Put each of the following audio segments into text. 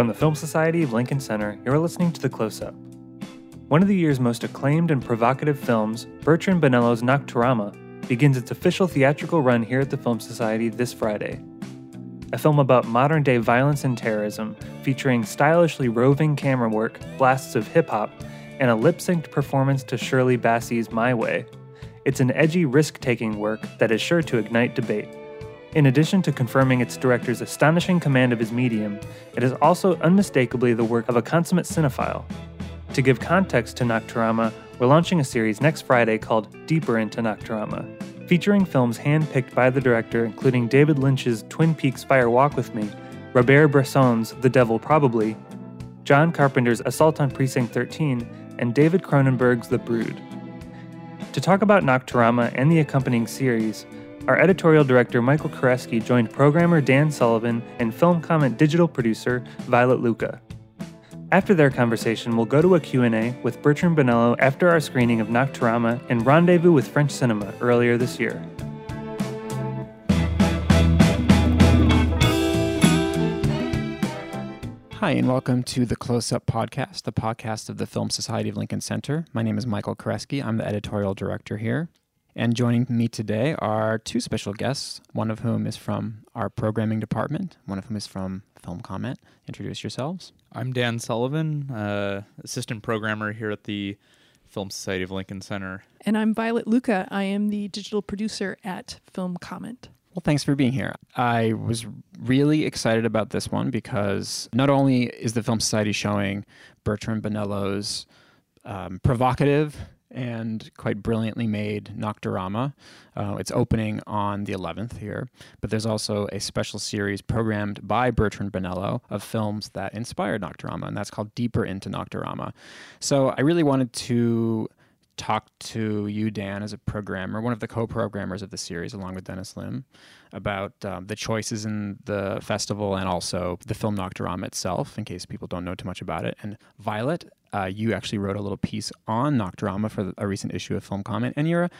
From the Film Society of Lincoln Center, you're listening to The Close Up. One of the year's most acclaimed and provocative films, Bertrand Bonello's Nocturama, begins its official theatrical run here at the Film Society this Friday. A film about modern day violence and terrorism, featuring stylishly roving camera work, blasts of hip hop, and a lip synced performance to Shirley Bassey's My Way. It's an edgy risk taking work that is sure to ignite debate. In addition to confirming its director's astonishing command of his medium, it is also unmistakably the work of a consummate cinephile. To give context to Nocturama, we're launching a series next Friday called Deeper into Nocturama, featuring films handpicked by the director, including David Lynch's Twin Peaks Fire Walk with Me, Robert Bresson's The Devil Probably, John Carpenter's Assault on Precinct 13, and David Cronenberg's The Brood. To talk about Nocturama and the accompanying series, our editorial director Michael Koresky joined programmer Dan Sullivan and film comment digital producer Violet Lucca. After their conversation, we'll go to a Q&A with Bertrand Bonello after our screening of Nocturama and Rendezvous with French Cinema earlier this year. Hi, and welcome to the Close Up Podcast, the podcast of the Film Society of Lincoln Center. My name is Michael Koresky. I'm the editorial director here. And joining me today are two special guests, one of whom is from our programming department, one of whom is from Film Comment. Introduce yourselves. I'm Dan Sullivan, uh, assistant programmer here at the Film Society of Lincoln Center. And I'm Violet Lucca. I am the digital producer at Film Comment. Well, thanks for being here. I was really excited about this one because not only is the Film Society showing Bertrand Bonello's um, provocative and quite brilliantly made Nocturama. Uh, it's opening on the 11th here, but there's also a special series programmed by Bertrand Bonello of films that inspired Nocturama, and that's called Deeper into Nocturama. So I really wanted to talk to you, Dan, as a programmer, one of the co-programmers of the series, along with Dennis Lim, about um, the choices in the festival and also the film Nocturama itself, in case people don't know too much about it. And Violet, uh, you actually wrote a little piece on Nocturama for a recent issue of Film Comment, and you're a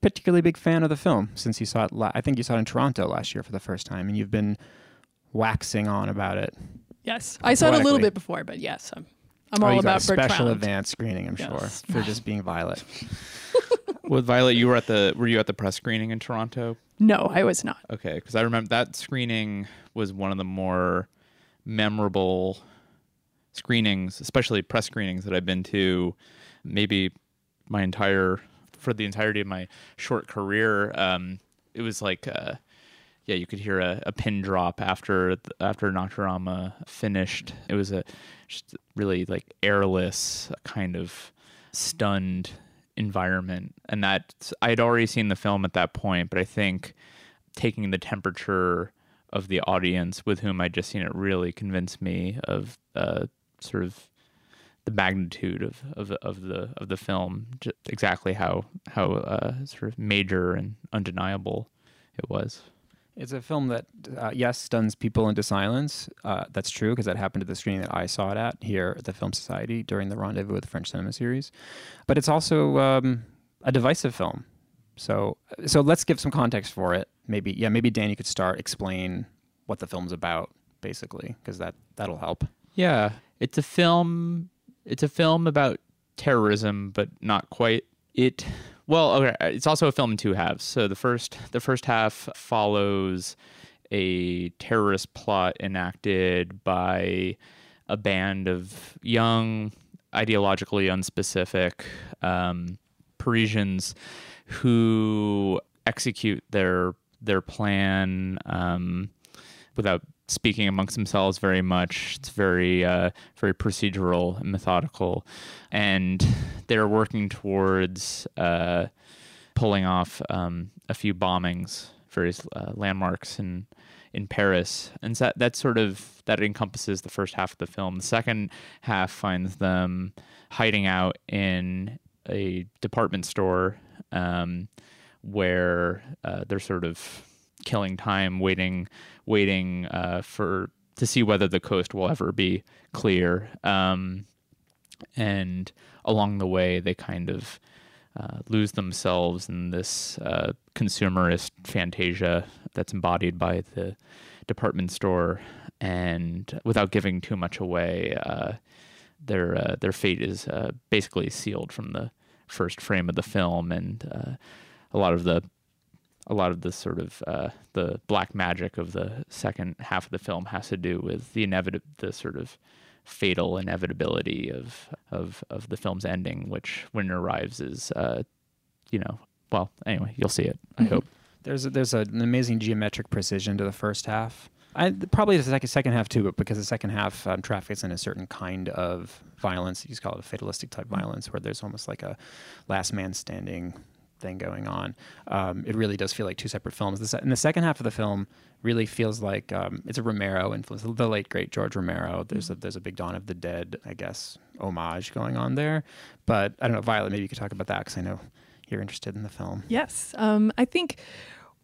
particularly big fan of the film since you saw it. La- I think you saw it in Toronto last year for the first time, and you've been waxing on about it. Yes, I saw it a little bit before, but yes, I'm I'm oh, all you about got a special Bertrand. advanced screening, I'm Yes. sure, for just being Violet. With Violet, you were at the were you at the press screening in Toronto? No, I was not. Okay, because I remember that screening was one of the more memorable screenings, especially press screenings that I've been to. Maybe my entire for the entirety of my short career. Um, it was like, uh, yeah, you could hear a, a pin drop after after Nocturama finished. It was a just really like airless kind of stunned environment, and that I had already seen the film at that point, but I think taking the temperature of the audience with whom I'd just seen it really convinced me of uh, sort of the magnitude of, of of the of the film, exactly how how uh, sort of major and undeniable it was. It's a film that, uh, yes, stuns people into silence. Uh, that's true because that happened at the screening that I saw it at here at the Film Society during the Rendezvous with the French Cinema series. But it's also um, a divisive film. So, so let's give some context for it. Maybe, yeah, maybe Dan, you could start explain what the film's about, basically, because that that'll help. Yeah, it's a film. It's a film about terrorism, but not quite. It well, okay. It's also a film in two halves. So the first the first half follows a terrorist plot enacted by a band of young, ideologically unspecific um, Parisians who execute their their plan um, without speaking amongst themselves very much. It's very uh, very procedural and methodical, and they're working towards uh, pulling off um, a few bombings, various uh, landmarks in in Paris, and so that that sort of that encompasses the first half of the film. The second half finds them hiding out in a department store um, where uh, they're sort of killing time, waiting, waiting uh, for to see whether the coast will ever be clear. Um, and along the way, they kind of uh, lose themselves in this uh, consumerist fantasia that's embodied by the department store. and without giving too much away, uh, their uh, their fate is uh, basically sealed from the first frame of the film, and uh, a lot of the a lot of the sort of uh, the black magic of the second half of the film has to do with the inevitable, the sort of fatal inevitability of of of the film's ending, which when it arrives is uh, you know well anyway you'll see it I hope. There's a, there's a, an amazing geometric precision to the first half. I, probably the second, second half too, but because the second half um, traffics in a certain kind of violence, you just call it a fatalistic type violence, where there's almost like a last man standing thing going on. Um, it really does feel like two separate films. The, se- and the second half of the film really feels like um, it's a Romero influence, the late great George Romero. There's a there's a big Dawn of the Dead, I guess, homage going on there. But I don't know, Violet. Maybe you could talk about that because I know you're interested in the film. Yes. Um, I think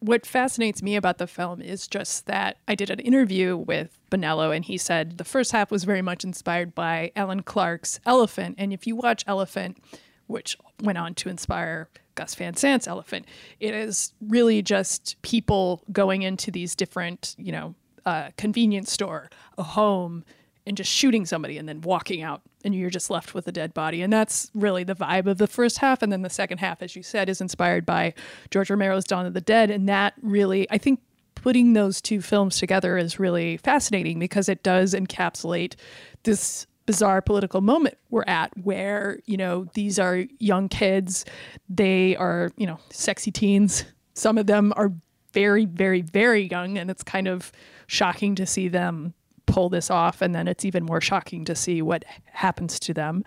what fascinates me about the film is just that I did an interview with Bonello, and he said the first half was very much inspired by Alan Clarke's Elephant. And if you watch Elephant, which went on to inspire Gus Van Sant's Elephant, it is really just people going into these different, you know, uh, convenience store, a home, and just shooting somebody and then walking out and you're just left with a dead body. And that's really the vibe of the first half. And then the second half as you said is inspired by george romero's dawn of the dead. And that really i think putting those two films together is really fascinating because it does encapsulate this bizarre political moment we're at where you know these are young kids. They are you know sexy teens. Some of them are very very very young and it's kind of shocking to see them pull this off. And then it's even more shocking to see what happens to them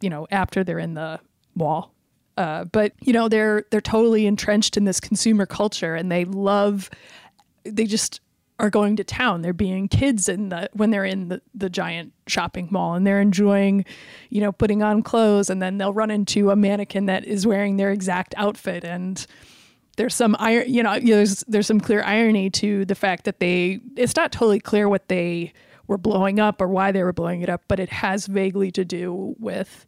you know after they're in the wall. Uh, but you know they're they're totally entrenched in this consumer culture and they love they just are going to town. They're being kids in the when they're in the, the giant shopping mall and they're enjoying you know putting on clothes and then they'll run into a mannequin that is wearing their exact outfit and there's some iron you know there's there's some clear irony to the fact that they it's not totally clear what they were blowing up or why they were blowing it up but it has vaguely to do with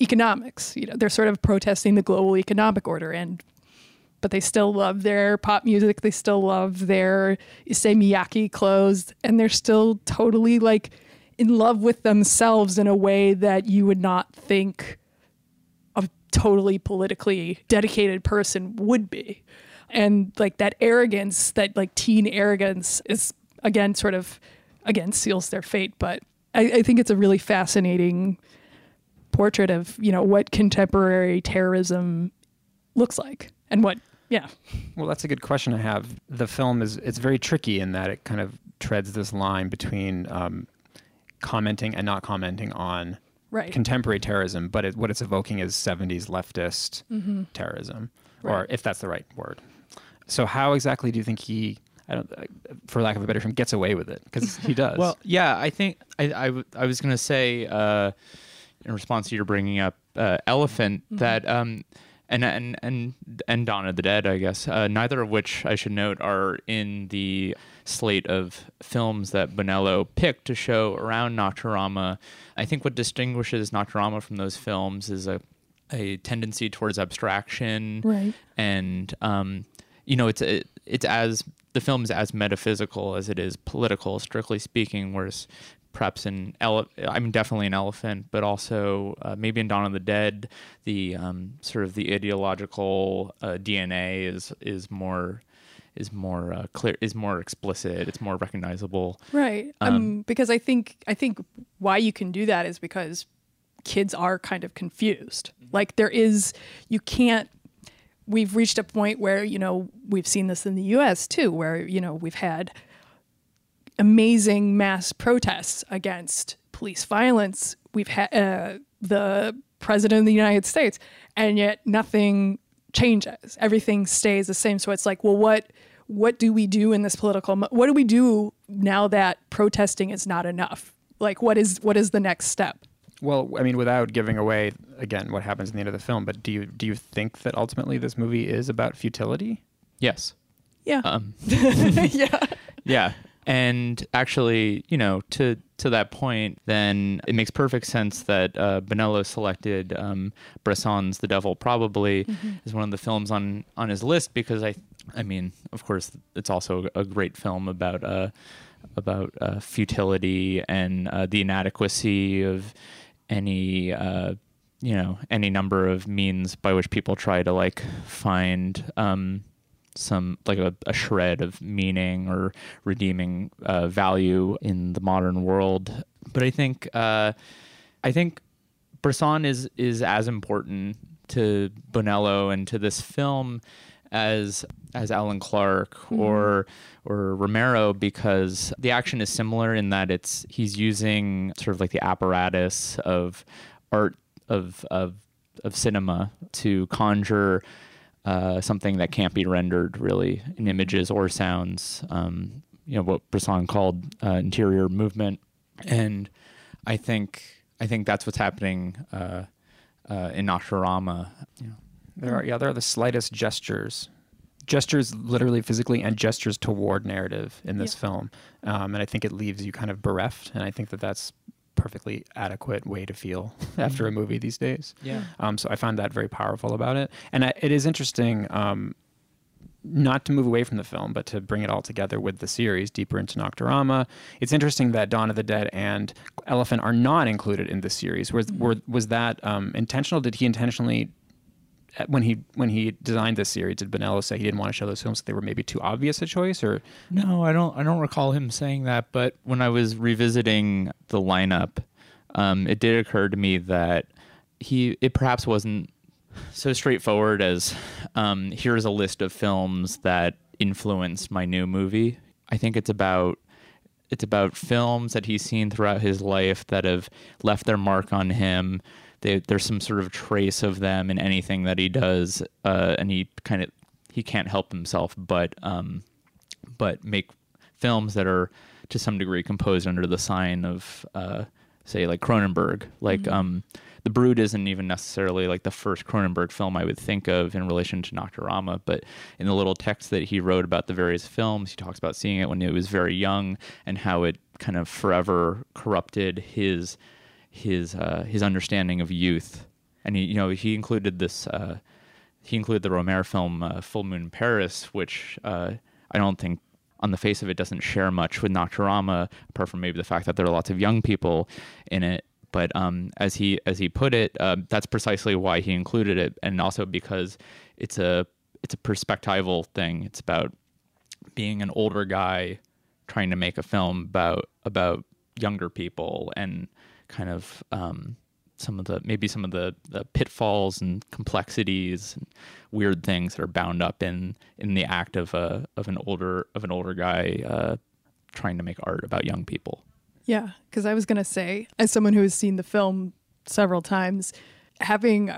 economics. You know they're sort of protesting the global economic order and but they still love their pop music they still love their Issey Miyake clothes and they're still totally like in love with themselves in a way that you would not think a totally politically dedicated person would be. And like that arrogance, that like teen arrogance is again sort of again seals their fate. But I, I think it's a really fascinating portrait of, you know, what contemporary terrorism looks like and what yeah. Well, that's a good question I have. The film is it's very tricky in that it kind of treads this line between um, commenting and not commenting on Right. contemporary terrorism, but it, what it's evoking is 70s leftist terrorism, or if that's the right word. So, how exactly do you think he, I don't, uh, for lack of a better term, gets away with it? Because he does. Well, yeah, I think I I, w- I was gonna say uh, in response to your bringing up uh, Elephant that um and and and and Dawn of the Dead, I guess uh, neither of which I should note are in the slate of films that Bonello picked to show around Nocturama. I think what distinguishes Nocturama from those films is a a tendency towards abstraction Right. and um, you know it's it, it's as the film is as metaphysical as it is political, strictly speaking. Whereas perhaps in ele- I mean definitely an elephant, but also uh, maybe in Dawn of the Dead, the um, sort of the ideological uh, DNA is is more is more uh, clear is more explicit. It's more recognizable. Right. Um, because I think I think why you can do that is because kids are kind of confused. Like there is you can't we've reached a point where, you know, we've seen this in the US too where, you know, we've had amazing mass protests against police violence. We've had uh, the president of the United States and yet nothing changes. Everything stays the same. So it's like, well, what what do we do in this political? Mo- what do we do now that protesting is not enough? Like, what is what is the next step? well, I mean, without giving away again what happens in the end of the film, but do you do you think that ultimately this movie is about futility? Yes. Yeah, Um, yeah, Yeah. And actually, you know, to to that point, then it makes perfect sense that uh, Bonello selected um, Bresson's *The Devil Probably* is one of the films on on his list because I, I mean, of course, it's also a great film about uh, about uh, futility and uh, the inadequacy of any uh, you know any number of means by which people try to like find um, some like a, a, shred of meaning or redeeming uh, value in the modern world. But I think uh, I think Bresson is is as important to Bonello and to this film as as Alan Clarke mm-hmm. or or Romero because the action is similar in that it's he's using sort of like the apparatus of art of of of cinema to conjure uh, something that can't be rendered really in images or sounds. Um, you know what Bresson called uh, interior movement, and I think I think that's what's happening uh, uh in Nocturama. Yeah. There are yeah, there are the slightest gestures gestures literally physically and gestures toward narrative in this yeah. film um, and i think it leaves you kind of bereft and i think that that's perfectly adequate way to feel after a movie these days. Yeah. Um, so I find that very powerful about it, and I, it is interesting. Um, not to move away from the film, but to bring it all together with the series deeper into Nocturama. It's interesting that Dawn of the Dead and Elephant are not included in the series. Was, mm-hmm. were, was that um, intentional? Did he intentionally when he when he designed this series, did Bonello say he didn't want to show those films? They were maybe too obvious a choice, or no? I don't I don't recall him saying that. But when I was revisiting the lineup, um, it did occur to me that he it perhaps wasn't so straightforward as um, here's a list of films that influenced my new movie. I think it's about it's about films that he's seen throughout his life that have left their mark on him they, there's some sort of trace of them in anything that he does, uh, and he kind of he can't help himself but um, but make films that are to some degree composed under the sign of uh, say like Cronenberg. Like mm-hmm. um, The Brood isn't even necessarily like the first Cronenberg film I would think of in relation to Nocturama, but in the little text that he wrote about the various films, he talks about seeing it when he was very young and how it kind of forever corrupted his his uh, his understanding of youth, and he you know he included this uh, he included the Rohmer film uh, Full Moon Paris, which uh, I don't think on the face of it doesn't share much with Nocturama, apart from maybe the fact that there are lots of young people in it. But um, as he as he put it, uh, that's precisely why he included it, and also because it's a it's a perspectival thing. It's about being an older guy trying to make a film about about younger people and kind of um, some of the maybe some of the, the pitfalls and complexities and weird things that are bound up in in the act of a of an older of an older guy uh, trying to make art about young people. Yeah, because I was gonna say, as someone who has seen the film several times, having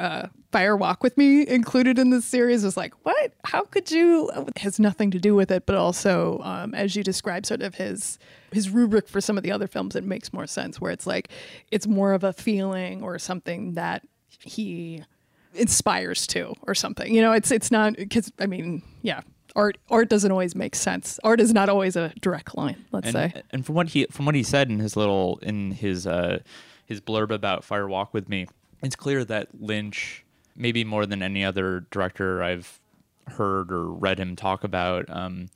Fire Walk with Me included in this series was like, what? How could you? It has nothing to do with it, but also, um, as you describe, sort of his his rubric for some of the other films, it makes more sense. Where it's like it's more of a feeling or something that he inspires to, or something. You know, it's it's not because I mean, yeah, art art doesn't always make sense. Art is not always a direct line. Let's and, say. And from what he from what he said in his little in his uh, his blurb about Fire Walk with Me, it's clear that Lynch maybe more than any other director I've heard or read him talk about, um,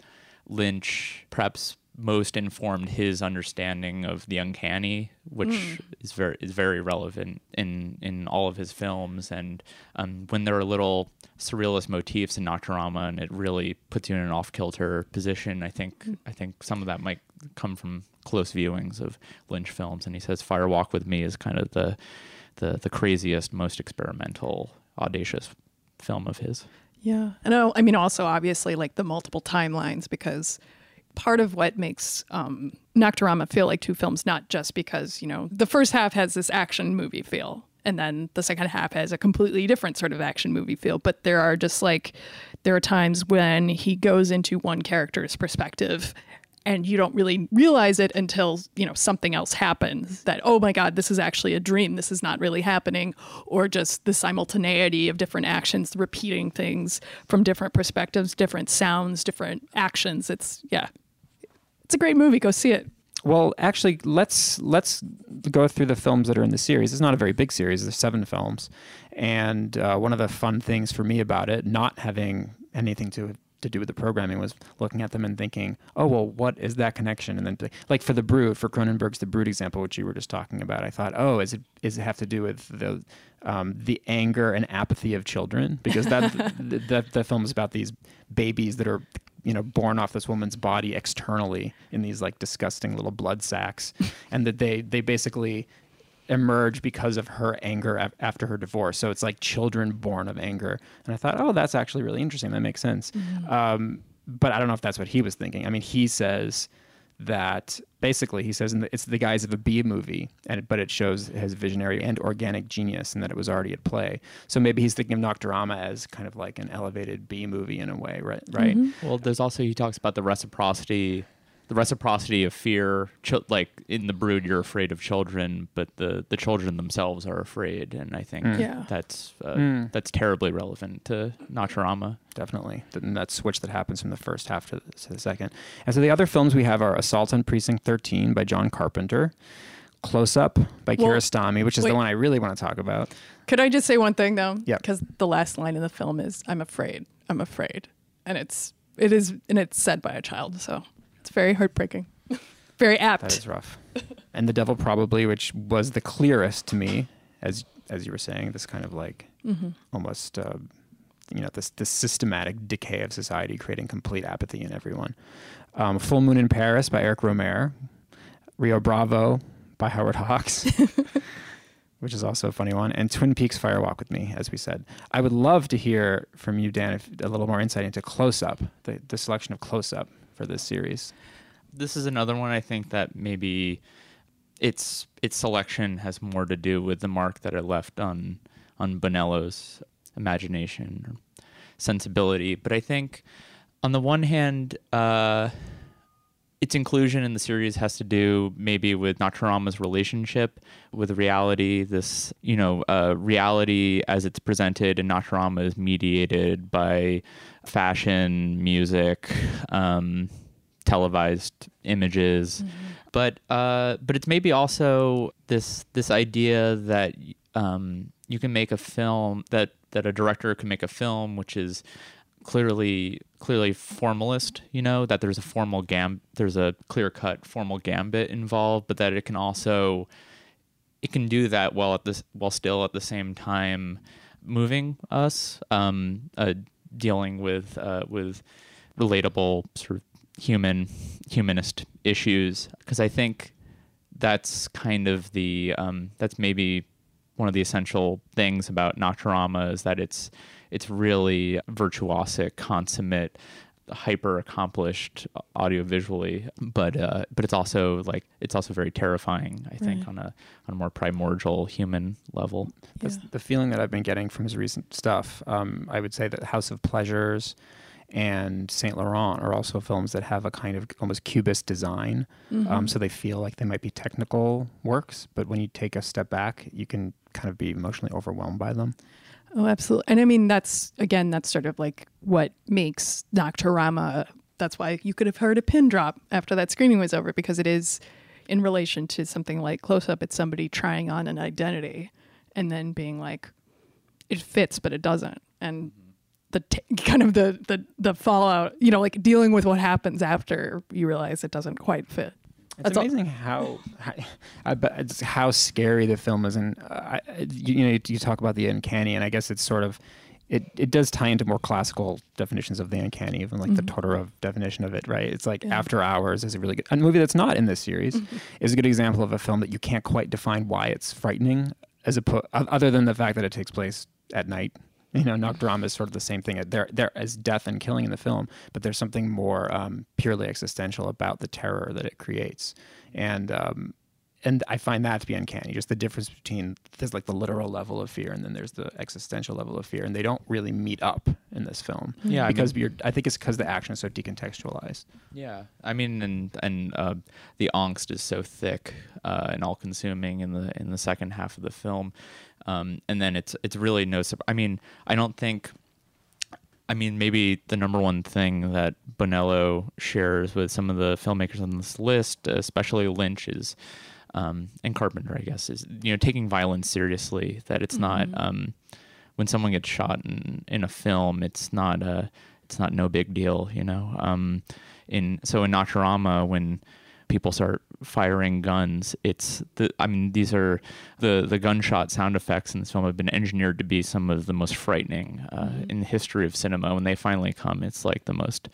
Lynch perhaps most informed his understanding of the uncanny, which mm. is very is very relevant in in all of his films. And um, when there are little surrealist motifs in Nocturama, and it really puts you in an off kilter position, I think mm. I think some of that might come from close viewings of Lynch films. And he says, "Fire Walk with Me" is kind of the the the craziest, most experimental audacious film of his. Yeah. And I mean, also obviously like the multiple timelines because part of what makes um, Nocturama feel like two films, not just because, you know, the first half has this action movie feel and then the second half has a completely different sort of action movie feel. But there are just like, there are times when he goes into one character's perspective and you don't really realize it until you know something else happens that oh my god this is actually a dream. This is not really happening. Or just the simultaneity of different actions repeating things from different perspectives different sounds different actions. It's yeah it's a great movie. Go see it. Well actually let's let's go through the films that are in the series. It's not a very big series. There's seven films. And uh, one of the fun things for me about it not having anything to to do with the programming was looking at them and thinking, oh well, what is that connection? And then like for the Brood, for Cronenberg's The Brood example, which you were just talking about, I thought, oh, is it is it have to do with the um, the anger and apathy of children? Because that the, the, the film is about these babies that are you know born off this woman's body externally in these like disgusting little blood sacks and that they they basically emerge because of her anger af- after her divorce. So it's like children born of anger. And i thought oh that's actually really interesting. That makes sense. Um, but i don't know if that's what he was thinking. I mean he says that basically he says in the, it's the guise of a B movie, and but it shows his visionary and organic genius, and that it was already at play. So maybe he's thinking of Nocturama as kind of like an elevated B movie in a way, right? Right. Well, there's also he talks about the reciprocity, the reciprocity of fear. Ch- like in the Brood, you're afraid of children, but the the children themselves are afraid, and I think Yeah. that's uh, Mm. that's terribly relevant to Nocturama. Definitely, and that switch that happens from the first half to the, to the second. And so the other films we have are Assault on Precinct 13 by John Carpenter, Close Up by Well, Kiarostami, which is wait. the one I really want to talk about. Could I just say one thing though? Yep. Because the last line in the film is "I'm afraid, I'm afraid," and it's it is and it's said by a child, so it's very heartbreaking, very apt. That is rough. and The Devil Probably, which was the clearest to me, as as you were saying, this kind of like Mm-hmm. almost uh, you know this this systematic decay of society, creating complete apathy in everyone. Um, Full Moon in Paris by Eric Rohmer, Rio Bravo by Howard Hawks. Which is also a funny one, and Twin Peaks Fire Walk with Me, as we said. I would love to hear from you, Dan, if, a little more insight into Close Up, the, the selection of Close Up for this series. this is another one I think that maybe its its selection has more to do with the mark that it left on on Bonello's imagination or sensibility. But I think on the one hand, uh, its inclusion in the series has to do maybe with Nocturama's relationship with reality. This, you know, uh, reality as it's presented in Nocturama is mediated by fashion, music, um, televised images, but uh, but it's maybe also this this idea that um, you can make a film that that a director can make a film which is clearly clearly formalist you know that there's a formal gam there's a clear cut formal gambit involved but that it can also it can do that while at this while still at the same time moving us um uh, dealing with uh with relatable sort of human humanist issues. Because i think that's kind of the um that's maybe one of the essential things about Nocturama is that it's it's really virtuosic, consummate, hyper accomplished audiovisually, but uh, but it's also like it's also very terrifying. I think Right. on a on a more primordial human level. That's Yeah. the feeling that I've been getting from his recent stuff. Um, I would say that House of Pleasures and Saint Laurent are also films that have a kind of almost cubist design. Mm-hmm. Um, so they feel like they might be technical works, but when you take a step back, you can kind of be emotionally overwhelmed by them. Oh, absolutely. And I mean, that's again, that's sort of like what makes Nocturama. That's why you could have heard a pin drop after that screening was over because it is in relation to something like Close Up. It's somebody trying on an identity and then being like, it fits, but it doesn't. And the t- kind of the, the the fallout, you know, like dealing with what happens after you realize it doesn't quite fit. It's That's all- amazing how, how it's how scary the film is, and uh, you, you know you talk about the uncanny, and I guess it's sort of it, it does tie into more classical definitions of the uncanny, even like the Todorov definition of it, right? It's like Yeah. After Hours is a really good a movie that's not in this series is a good example of a film that you can't quite define why it's frightening, as a other than the fact that it takes place at night. You know, Nocturama is sort of the same thing. There, there is death and killing in the film, but there's something more um, purely existential about the terror that it creates, and um, and I find that to be uncanny. Just the difference between there's like the literal level of fear, and then there's the existential level of fear, and they don't really meet up in this film. Yeah, I because mean- you're, I think it's because the action is so decontextualized. Yeah, I mean, and and uh, the angst is so thick uh, and all consuming in the in the second half of the film, um, and then it's it's really no. I mean, I don't think. I mean, maybe the number one thing that Bonello shares with some of the filmmakers on this list, especially Lynch, is um, and Carpenter, I guess, is you know taking violence seriously. That it's not um, when someone gets shot in in a film, it's not a it's not no big deal, you know. Um, in so in Nocturama when people start firing guns it's the i mean these are the the gunshot sound effects in this film have been engineered to be some of the most frightening uh, Mm-hmm. in the history of cinema when they finally come it's like the most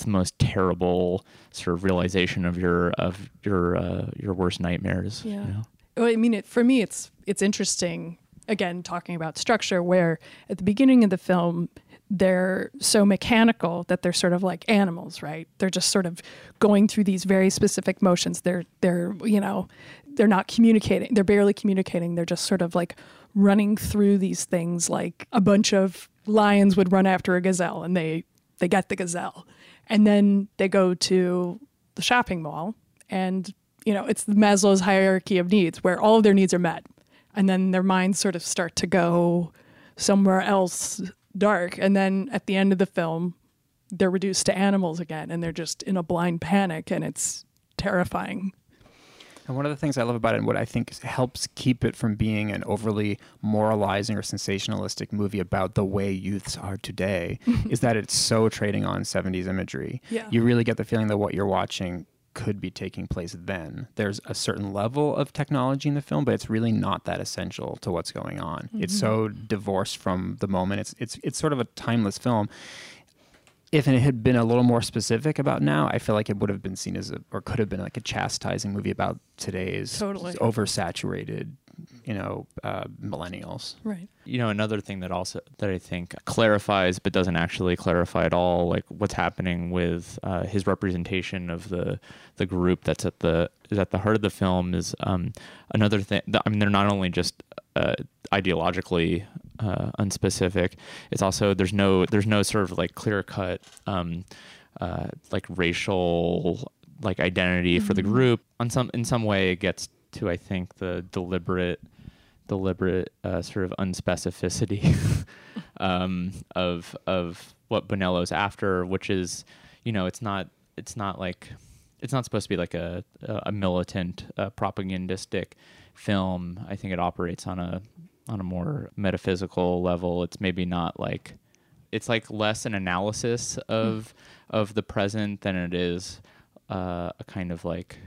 it's the most terrible sort of realization of your of your uh, your worst nightmares you Yeah. know? Well, I mean, it, for me, it's it's interesting. Again, talking about structure, where at the beginning of the film, they're so mechanical that they're sort of like animals, right? They're just sort of going through these very specific motions. They're they're you know, they're not communicating. They're barely communicating. They're just sort of like running through these things like a bunch of lions would run after a gazelle, and they they get the gazelle, and then they go to the shopping mall and you know it's maslow's hierarchy of needs where all of their needs are met. And then their minds sort of start to go somewhere else dark. And then at the end of the film they're reduced to animals again and they're just in a blind panic and it's terrifying And one of the things I love about it, and what I think helps keep it from being an overly moralizing or sensationalistic movie about the way youths are today, is that it's so trading on 70s imagery. Yeah. You really get the feeling that what you're watching could be taking place then. There's a certain level of technology in the film, but it's really not that essential to what's going on. It's so mm-hmm. divorced from the moment. It's it's it's sort of a timeless film if it had been a little more specific about now, I feel like it would have been seen as a, or could have been like a chastising movie about today's Totally. oversaturated, you know, uh, millennials. right you know another thing that also that i think clarifies but doesn't actually clarify at all like what's happening with uh, his representation of the the group that's at the is at the heart of the film is um, another thing i mean they're not only just uh, ideologically uh, unspecific. It's also there's no there's no sort of like clear cut um, uh, like racial like identity for the group. On some in some way it gets to i think the deliberate deliberate uh, sort of unspecificity um, of of what Bonello's after, which is, you know, it's not it's not like it's not supposed to be like a a militant uh, propagandistic film. I think it operates on a on a more metaphysical level. It's maybe not like it's like less an analysis of of the present than it is uh, a kind of like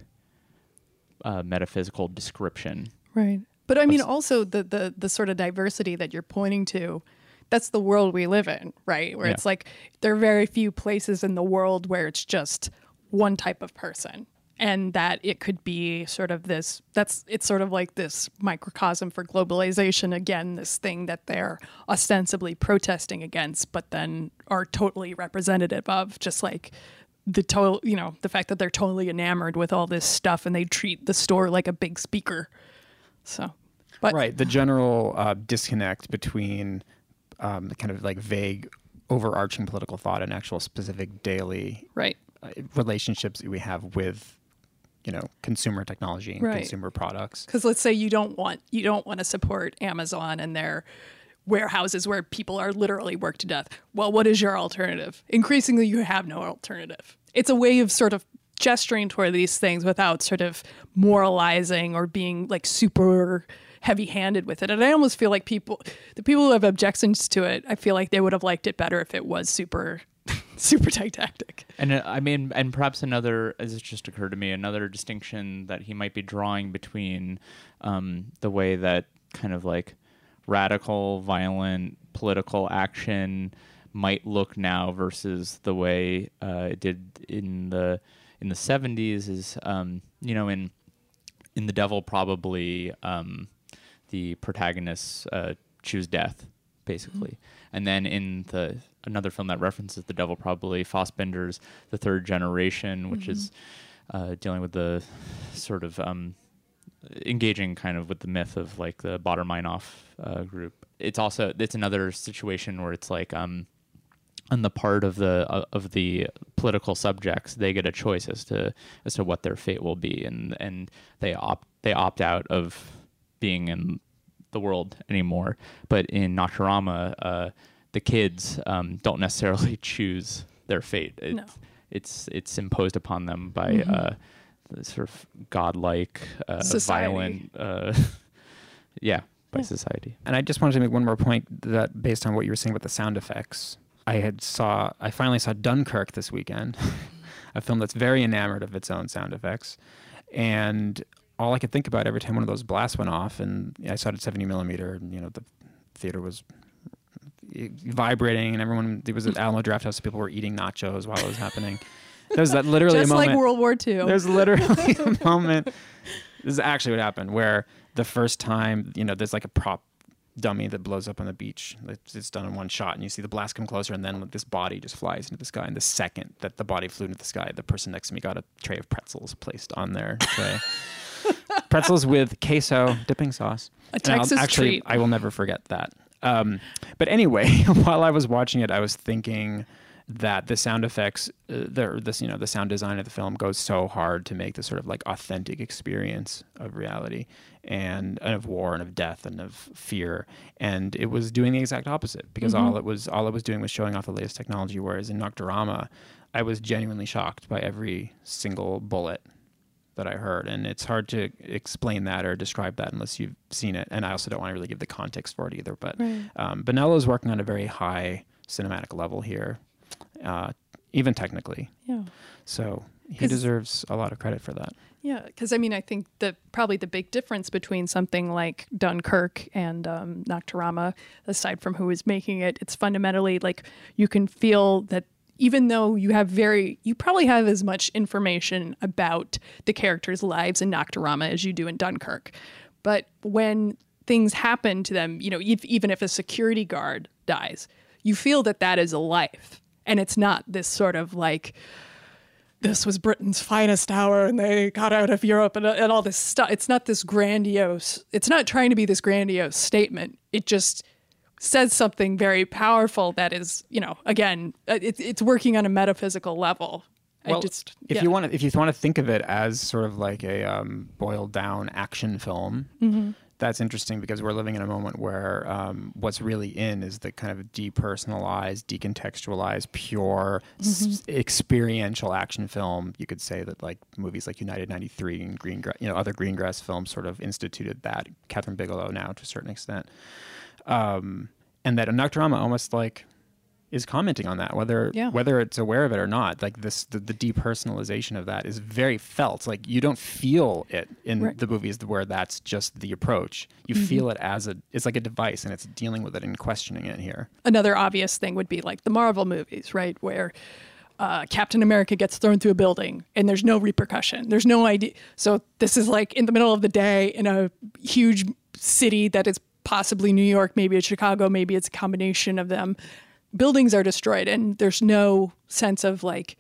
uh, metaphysical description. right but i mean also the the the sort of diversity that you're pointing to that's the world we live in right where Yeah. it's like there are very few places in the world where it's just one type of person and that it could be sort of this that's it's sort of like this microcosm for globalization. Again this thing that they're ostensibly protesting against but then are totally representative of just like the total you know the fact that they're totally enamored with all this stuff and they treat the store like a big speaker. So but right. The general uh, disconnect between um, the kind of like vague, overarching political thought and actual specific daily right. uh, relationships that we have with, you know, consumer technology and Right. consumer products. because let's say you don't want you don't want to support Amazon and their warehouses where people are literally worked to death. Well, what is your alternative? Increasingly, you have no alternative. It's a way of sort of gesturing toward these things without sort of moralizing or being like super heavy-handed with it. And I almost feel like people, the people who have objections to it, I feel like they would have liked it better if it was super, super didactic. And uh, I mean, and perhaps another, as it just occurred to me, another distinction that he might be drawing between um, the way that kind of like radical, violent political action might look now versus the way uh, it did in the in the 70s is um, you know in in the devil probably um, the protagonists uh, choose death basically and then in the another film that references the devil probably Fassbinder's the third generation which is uh, dealing with the sort of um, engaging kind of with the myth of like the Baader Meinhof uh, group it's also it's another situation where it's like um on the part of the uh, of the political subjects, they get a choice as to as to what their fate will be, and and they opt they opt out of being in the world anymore. But in Nocturama, uh, the kids um, don't necessarily choose their fate. It, No. It's it's imposed upon them by uh, the sort of godlike, uh, violent, uh, yeah, by society. And I just wanted to make one more point that based on what you were saying about the sound effects, I had saw I finally saw Dunkirk this weekend, a film that's very enamored of its own sound effects, and all I could think about every time one of those blasts went off, and I saw it at 70 millimeter, and you know the theater was vibrating, and everyone there was at Alamo Drafthouse, people were eating nachos while it was happening. There's that literally Just a moment. like World War II. There's literally a moment. This is actually what happened, where the first time, you know, there's like a prop dummy that blows up on the beach. It's, it's done in one shot, and you see the blast come closer, and then this body just flies into the sky. And the second that the body flew into the sky, the person next to me got a tray of pretzels placed on their tray. pretzels with queso dipping sauce. A And I'll- Texas actually, treat. I will never forget that. Um, but anyway, while I was watching it, I was thinking that the sound effects, uh, the this you know the sound design of the film goes so hard to make this sort of like authentic experience of reality and, and of war and of death and of fear, and it was doing the exact opposite because all it was all it was doing was showing off the latest technology. Whereas in Nocturama, I was genuinely shocked by every single bullet that I heard, and it's hard to explain that or describe that unless you've seen it. And I also don't want to really give the context for it either. But Right. um, Bonello is working on a very high cinematic level here, uh, even technically. yeah. So he deserves a lot of credit for that. Yeah, because I mean, I think that probably the big difference between something like Dunkirk and um, Nocturama, aside from who is making it, it's fundamentally like you can feel that even though you have very, you probably have as much information about the characters' lives in Nocturama as you do in Dunkirk. But when things happen to them, you know, if, even if a security guard dies, you feel that that is a life. And it's not this sort of like, this was Britain's finest hour and they got out of Europe and, and all this stuff. It's not this grandiose, it's not trying to be this grandiose statement. It just says something very powerful that is, you know, again, uh, it, it's working on a metaphysical level. I Well, just, if yeah. you want to, if you want to think of it as sort of like a um, boiled down action film, Mm-hmm. that's interesting because we're living in a moment where um, what's really in is the kind of depersonalized, decontextualized, pure, Mm-hmm. s- experiential action film. You could say that like movies like United '93 and Greengrass, you know, other Greengrass films sort of instituted that. Kathryn Bigelow now to a certain extent, um, and that a Nocturama almost like is commenting on that, whether Yeah. whether it's aware of it or not. Like this, the, the depersonalization of that is very felt. Like you don't feel it in Right. the movies where that's just the approach. You feel it as a, it's like a device, and it's dealing with it and questioning it here. another obvious thing would be like the Marvel movies, right? Where uh, Captain America gets thrown through a building and there's no repercussion. There's no idea. So this is like in the middle of the day in a huge city that is possibly New York, maybe it's Chicago, maybe it's a combination of them. Buildings are destroyed and there's no sense of like,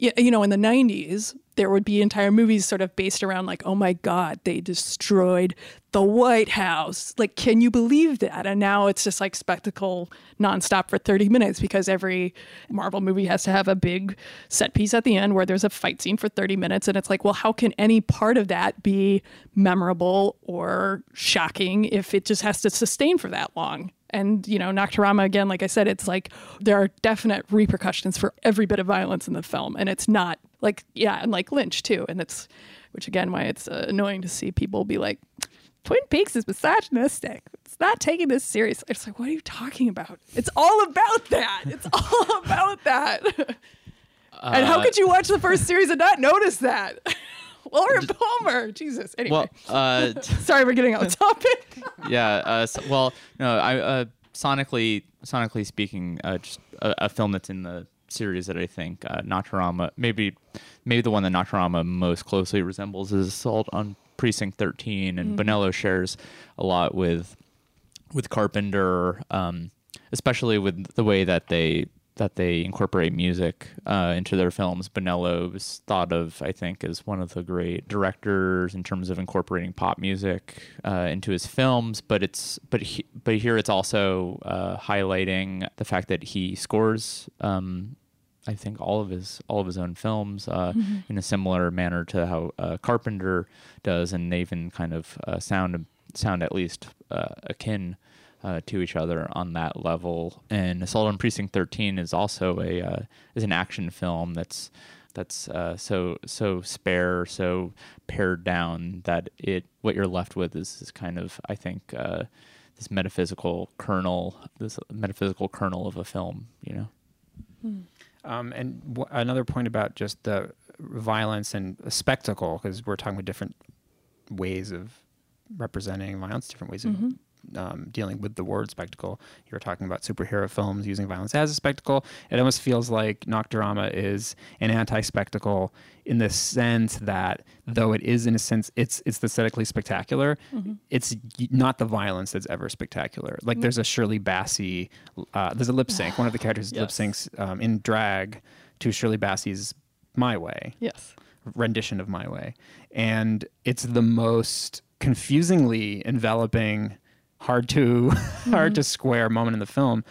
you know, in the 90s, there would be entire movies sort of based around like, oh my God, they destroyed the White House. Like, can you believe that? And now it's just like spectacle nonstop for 30 minutes because every Marvel movie has to have a big set piece at the end where there's a fight scene for 30 minutes. And it's like, well, how can any part of that be memorable or shocking if it just has to sustain for that long? And, you know, Nocturama, again, like I said, it's like there are definite repercussions for every bit of violence in the film. And it's not like, yeah, and like Lynch too. And it's, which again, why it's uh, annoying to see people be like, Twin Peaks is misogynistic. It's not taking this seriously. It's like, what are you talking about? It's all about that. It's all about that. and how could you watch the first series and not notice that? Laura Palmer, Jesus. Anyway, Well, uh, sorry, we're getting off topic. yeah. Uh, s well, no, I uh, sonically, sonically speaking, uh, just a, a film that's in the series that I think uh, Nocturama, maybe, maybe the one that Nocturama most closely resembles is Assault on Precinct 13, and Bonello shares a lot with with Carpenter, um, especially with the way that they that they incorporate music uh, into their films. Bonello is thought of, I think, as one of the great directors in terms of incorporating pop music uh, into his films. But it's but he, but here it's also uh, highlighting the fact that he scores. Um, I think all of his all of his own films uh, in a similar manner to how uh, Carpenter does, and they even kind of uh, sound sound at least uh, akin uh, to each other on that level. And Assault on Precinct 13 is also a uh, is an action film that's that's uh, so so spare, so pared down that it what you're left with is this kind of I think uh, this metaphysical kernel, this metaphysical kernel of a film, you know. Um, and w- another point about just the violence and spectacle, because we're talking about different ways of representing violence, different ways of um, dealing with the word spectacle. You were talking about superhero films using violence as a spectacle. It almost feels like Nocturama is an anti-spectacle in the sense that, though it is in a sense, it's it's aesthetically spectacular. It's not the violence that's ever spectacular. Like there's a Shirley Bassey, uh, there's a lip sync. One of the characters lip syncs um, in drag to Shirley Bassey's "My Way." Yes. rendition of My Way. And it's the most confusingly enveloping, hard to hard to square moment in the film.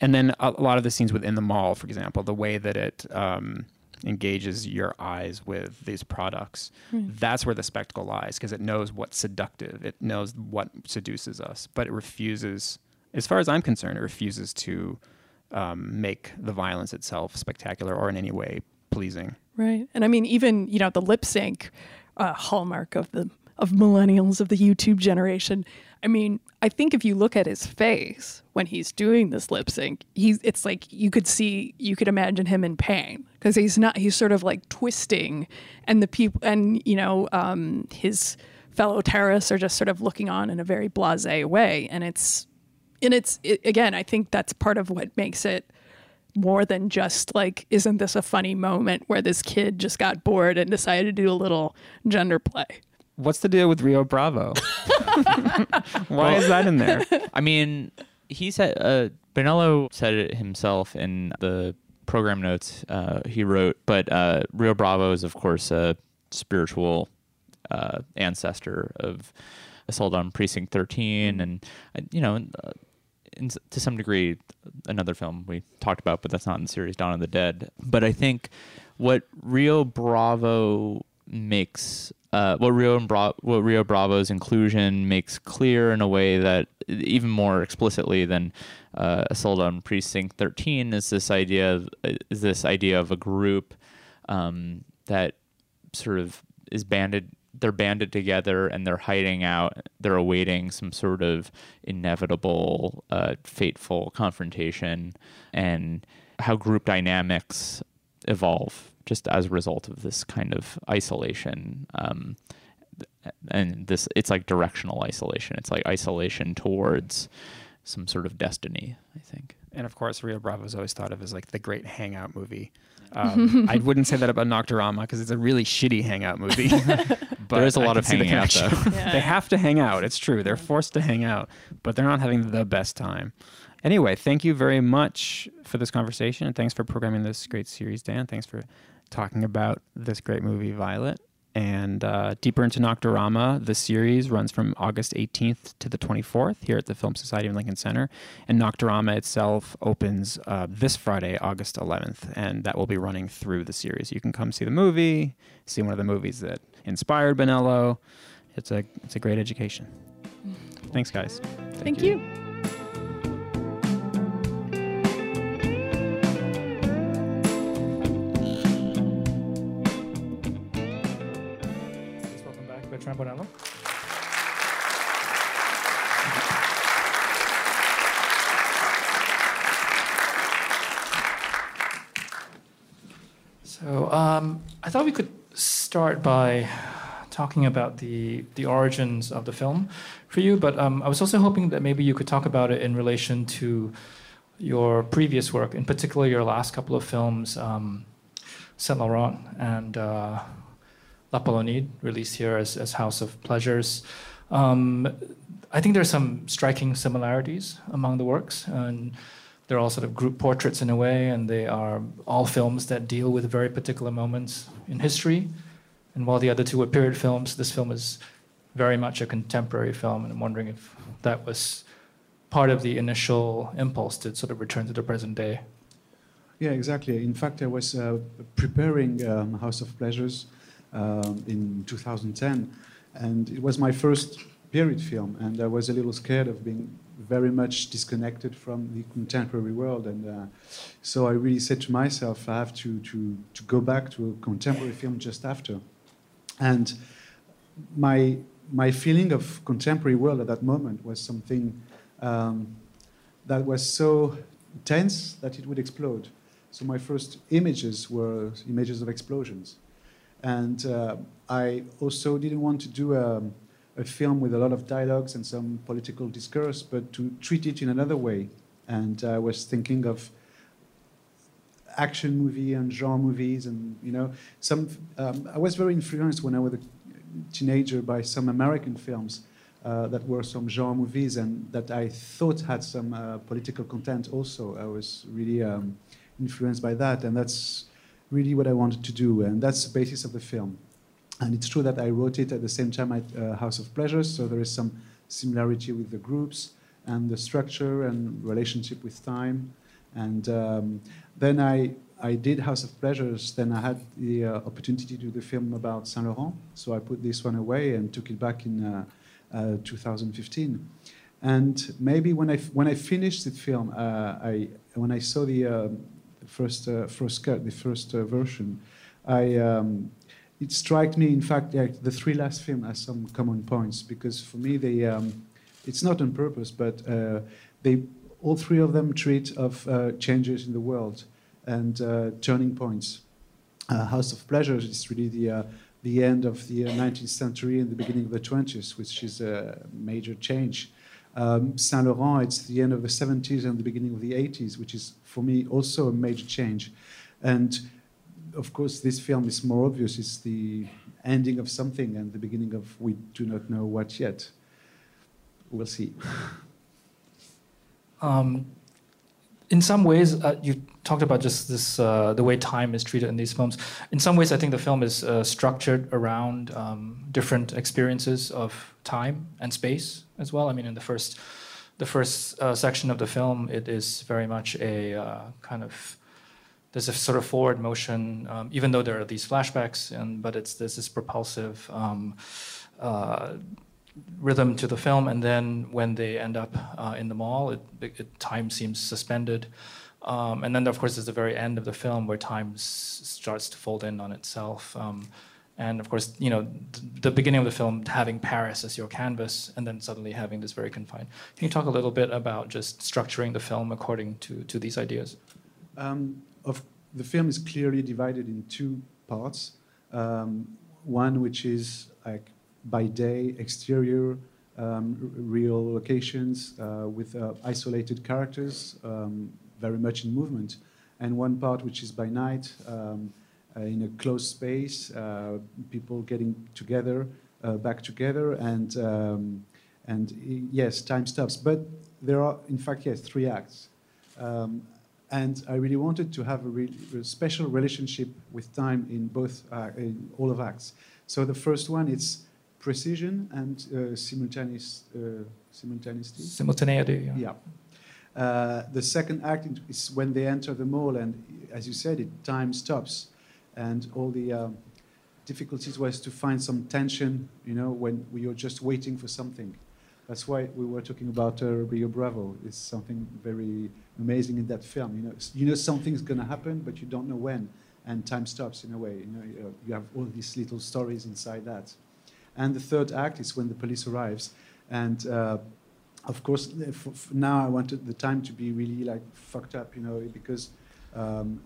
And then a, a lot of the scenes within the mall, for example, the way that it um, engages your eyes with these products, that's where the spectacle lies because it knows what's seductive, it knows what seduces us, but it refuses, as far as I'm concerned, it refuses to um, make the violence itself spectacular or in any way pleasing. Right. And I mean, even, you know, the lip sync uh, hallmark of the of millennials of the YouTube generation. I mean, I think if you look at his face when he's doing this lip sync, he's it's like you could see you could imagine him in pain because he's not he's sort of like twisting and the people and you know um, his fellow terrorists are just sort of looking on in a very blasé way and it's and it's it, again I think that's part of what makes it more than just like, isn't this a funny moment where this kid just got bored and decided to do a little gender play? What's the deal with Rio Bravo? Why is that in there? I mean, he said uh, Bonello said it himself in the program notes uh, he wrote, but uh, Rio Bravo is, of course, a spiritual uh, ancestor of Assault on Precinct 13, and uh, you know, uh, in, to some degree, another film we talked about, but that's not in the series Dawn of the Dead. But I think what Rio Bravo makes uh, what Rio and Bra- what Rio Bravo's inclusion makes clear in a way that even more explicitly than uh, Assault on Precinct 13 is this idea of, is this idea of a group um, that sort of is banded they're banded together and they're hiding out they're awaiting some sort of inevitable uh, fateful confrontation and how group dynamics evolve just as a result of this kind of isolation um, and this it's like directional isolation it's like isolation towards some sort of destiny i think And of course, Rio Bravo is always thought of as like the great hangout movie. Um, I wouldn't say that about Nocturama because it's a really shitty hangout movie. but there is a lot of see the hanging out, connection. though. they have to hang out. It's true. They're forced to hang out, but they're not having the best time. Anyway, thank you very much for this conversation, and thanks for programming this great series, Dan. Thanks for talking about this great movie, Violet. And uh, deeper into Nocturama, the series runs from August 18th to the 24th here at the Film Society of Lincoln Center. And Nocturama itself opens uh, this Friday, August 11th, and that will be running through the series. You can come see the movie, see one of the movies that inspired Bonello. It's a it's a great education. Thanks, guys. Thank, you. Please start by talking about the the origins of the film for you, but um, I was also hoping that maybe you could talk about it in relation to your previous work, in particular your last couple of films, um, Saint Laurent and uh, L'Apollonide, released here as, as House of Pleasures. Um, I think there's some striking similarities among the works, and they're all sort of group portraits in a way, and they are all films that deal with very particular moments in history. And while the other two were period films, this film is very much a contemporary film, and I'm wondering if that was part of the initial impulse to sort of return to the present day. Yeah, exactly. In fact, I was uh, preparing um, House of Pleasures um, in 2010, and it was my first period film, and I was a little scared of being very much disconnected from the contemporary world, and uh, so I really said to myself, I have to, to, to go back to a contemporary film just after. And my, my feeling of contemporary world at that moment was something um, that was so tense that it would explode. So my first images were images of explosions. And uh, I also didn't want to do a, a, film with a lot of dialogues and some political discourse, but to treat it in another way. And I was thinking of action movie and genre movies, and you know, some. Um, I was very influenced when I was a teenager by some American films uh, that were some genre movies and that I thought had some uh, political content. Also, I was really um, influenced by that, and that's really what I wanted to do, and that's the basis of the film. And it's true that I wrote it at the same time at uh, House of Pleasures, so there is some similarity with the groups and the structure and relationship with time. And um, then I, I did House of Pleasures. Then I had the uh, opportunity to do the film about Saint Laurent. So I put this one away and took it back in uh, uh 2015. And maybe when I when I finished the film, uh, I when I saw the um, first uh, first cut, the first version, I um, it struck me, in fact, like the three last films has some common points because for me they um, it's not on purpose, but uh, they all three of them treat of uh, changes in the world and uh, turning points. Uh, House of Pleasures is really the the end of the 19th century and the beginning of the 20th, which is a major change. Um, Saint Laurent, it's the end of the 70s and the beginning of the 80s, which is for me also a major change. And of course, this film is more obvious. It's the ending of something and the beginning of we do not know what yet. We'll see. Um, in some ways, uh, you talked about just this uh, the way time is treated in these films. In some ways, I think the film is uh, structured around um, different experiences of time and space as well. I mean, in the first the first uh, section of the film, it is very much a uh, kind of there's a sort of forward motion, um, even though there are these flashbacks, and but it's there's this propulsive um, uh, rhythm to the film, and then when they end up uh, in the mall, it, it, time seems suspended. Um, and then, of course, there's the very end of the film where time s- starts to fold in on itself. Um, and of course, you know, th- the beginning of the film having Paris as your canvas, and then suddenly having this very confined. Can you talk a little bit about just structuring the film according to, to these ideas? Um, of, the film is clearly divided in two parts. Um, one which is like by day, exterior, um, real locations uh, with uh, isolated characters, um, very much in movement, and one part which is by night, um, uh, in a closed space, uh, people getting together, uh, back together, and um, and yes, time stops. But there are, in fact, yes, three acts. Um, and I really wanted to have a, a, special relationship with time in both uh, in all of acts. So the first one, it's precision and uh, simultaneous, uh, simultaneity. Simultaneity, yeah. yeah. Uh, the second act is when they enter the mall, and as you said, it time stops, and all the um, difficulties was to find some tension, you know, when you're just waiting for something. That's why we were talking about uh, Rio Bravo. It's something very amazing in that film. You know, you know something's going to happen, but you don't know when, and time stops in a way. You know, you have all these little stories inside that. And the third act is when the police arrives. And uh, of course, now I wanted the time to be really like fucked up, you know, because um,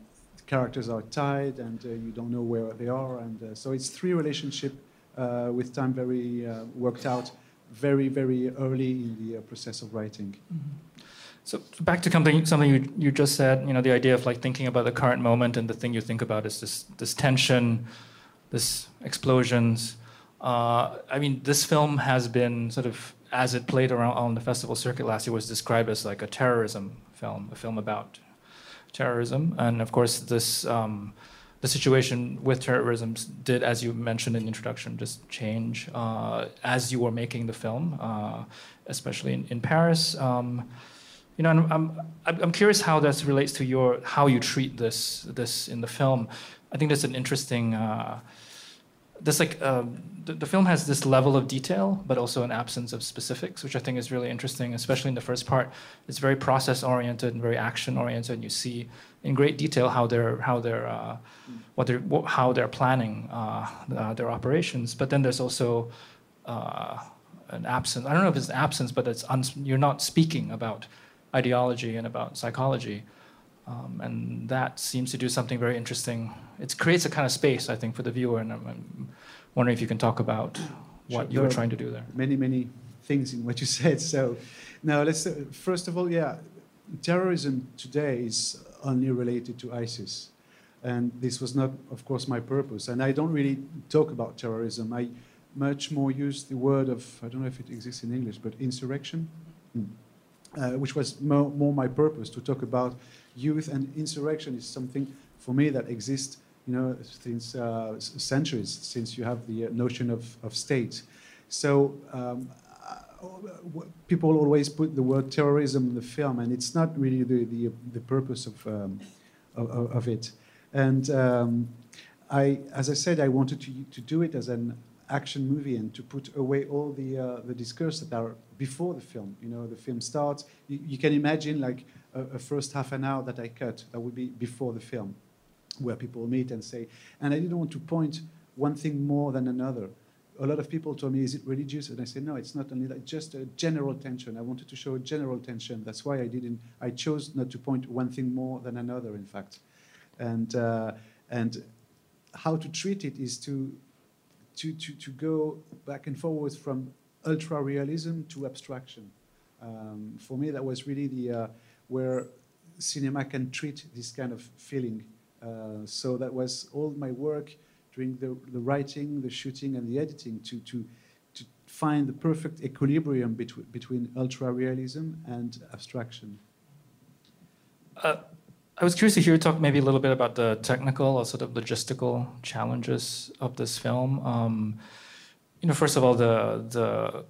characters are tied and uh, you don't know where they are. And uh, so it's three relationship uh, with time very uh, worked out very, very early in the uh, process of writing. Mm-hmm. So back to something something you, you just said, you know, the idea of like thinking about the current moment and the thing you think about is this this tension, this explosions, uh, I mean, this film has been sort of, as it played around on the festival circuit last year, was described as like a terrorism film, a film about terrorism. And of course, this um, the situation with terrorism did, as you mentioned in the introduction, just change uh, as you were making the film, uh, especially in, in Paris. Um, you know, I'm, I'm, I'm curious how this relates to your how you treat this this in the film. I think that's an interesting. Uh, this like um, the, the, film has this level of detail, but also an absence of specifics, which I think is really interesting, especially in the first part. It's very process oriented and very action oriented, and you see in great detail how they're how they're uh, what they're how they're planning uh, their operations. But then there's also uh, an absence. I don't know if it's absence, but it's you're not speaking about ideology and about psychology. Um, and that seems to do something very interesting. It creates a kind of space, I think, for the viewer. And I'm, I'm wondering if you can talk about what Sure. you were trying to do there. Many, many things in what you said. So, now let's uh, first of all, yeah, terrorism today is only related to ISIS, and this was not, of course, my purpose. And I don't really talk about terrorism. I much more use the word of I don't know if it exists in English, but insurrection, Mm. uh, which was more, more my purpose to talk about youth and insurrection is something for me that exists, you know, since uh, centuries, since you have the uh, notion of, of state. So um, uh, people always put the word terrorism in the film, and it's not really the, the, the purpose of, um, of, of it. And um, I, as I said, I wanted to, to do it as an action movie and to put away all the, uh, the discourse that are before the film. You know, the film starts, you, you can imagine like a, a first half an hour that I cut, that would be before the film, where people meet and say, and I didn't want to point one thing more than another. A lot of people told me, is it religious? And I said, no, it's not only that, just a general tension. I wanted to show a general tension. That's why I didn't, I chose not to point one thing more than another, in fact. And, uh, and how to treat it is to, to, to, to go back and forward from ultra realism to abstraction. Um, for me, that was really the uh, where cinema can treat this kind of feeling. Uh, so that was all my work during the, the writing, the shooting, and the editing to, to, to find the perfect equilibrium between, between ultra realism and abstraction. Uh, I was curious to hear you talk maybe a little bit about the technical or sort of logistical challenges of this film. Um, you know, first of all, the the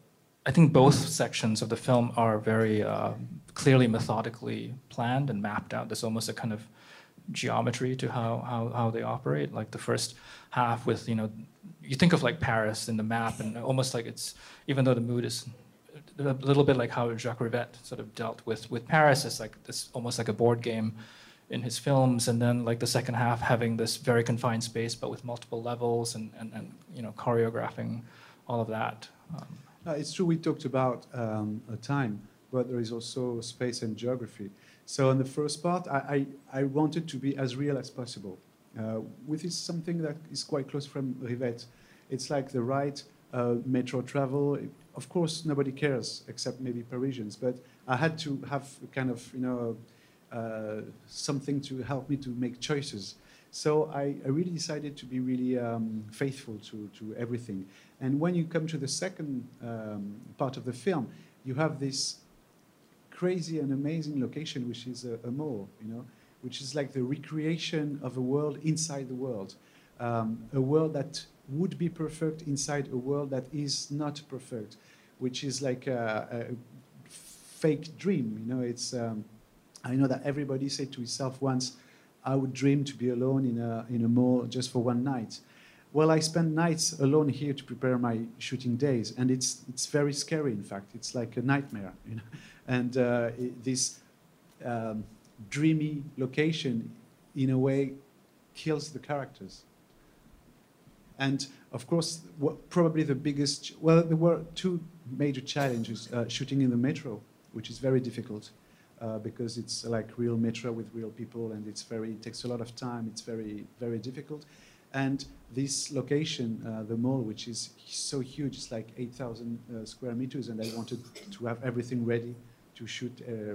I think both sections of the film are very uh, clearly methodically planned and mapped out. There's almost a kind of geometry to how, how, how they operate. Like the first half with, you know, you think of like Paris in the map and almost like it's, even though the mood is a little bit like how Jacques Rivette sort of dealt with, with Paris, it's like this, almost like a board game in his films. And then like the second half having this very confined space, but with multiple levels and, and, and you know, choreographing all of that. Um, Uh, it's true we talked about um, a time, but there is also space and geography. So in the first part, I, I, I wanted to be as real as possible, uh, which is something that is quite close from Rivette. It's like the right uh, metro travel. Of course, nobody cares except maybe Parisians, but I had to have kind of, you know, uh, something to help me to make choices. So I, I really decided to be really um, faithful to, to everything. And when you come to the second um, part of the film, you have this crazy and amazing location, which is a, a mall, you know, which is like the recreation of a world inside the world, um, a world that would be perfect inside a world that is not perfect, which is like a, a fake dream, you know. It's um, I know that everybody said to himself once, I would dream to be alone in a, in a mall just for one night. Well, I spend nights alone here to prepare my shooting days, and it's, it's very scary, in fact. It's like a nightmare. You know? And uh, this um, dreamy location, in a way, kills the characters. And of course, what, probably the biggest, well, there were two major challenges uh, shooting in the metro, which is very difficult uh, because it's like real metro with real people and it's very it takes a lot of time it's very very difficult and this location uh, the mall which is so huge it's like 8000 uh, square meters and i wanted to have everything ready to shoot uh,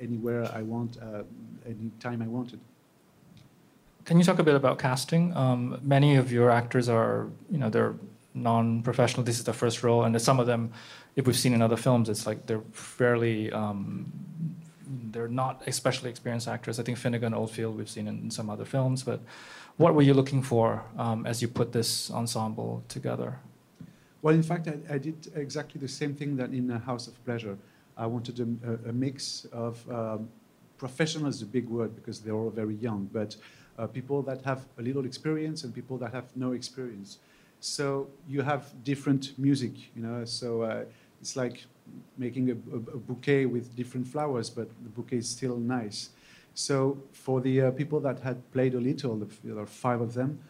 anywhere i want uh, any time i wanted Can you talk a bit about casting? Um, many of your actors are, you know, they're non-professional. This is their first role, and some of them, if we've seen in other films, it's like they're fairly, um, they're not especially experienced actors. I think Finnegan Oldfield we've seen in, some other films, but what were you looking for um, as you put this ensemble together? Well, in fact, I, I did exactly the same thing that in a House of Pleasure. I wanted a, a, mix of um, professional is a big word because they're all very young, but uh, people that have a little experience and people that have no experience. So you have different music, you know. So uh, it's like making a, a, a, bouquet with different flowers, but the bouquet is still nice. So for the uh, people that had played a little, there are five of them,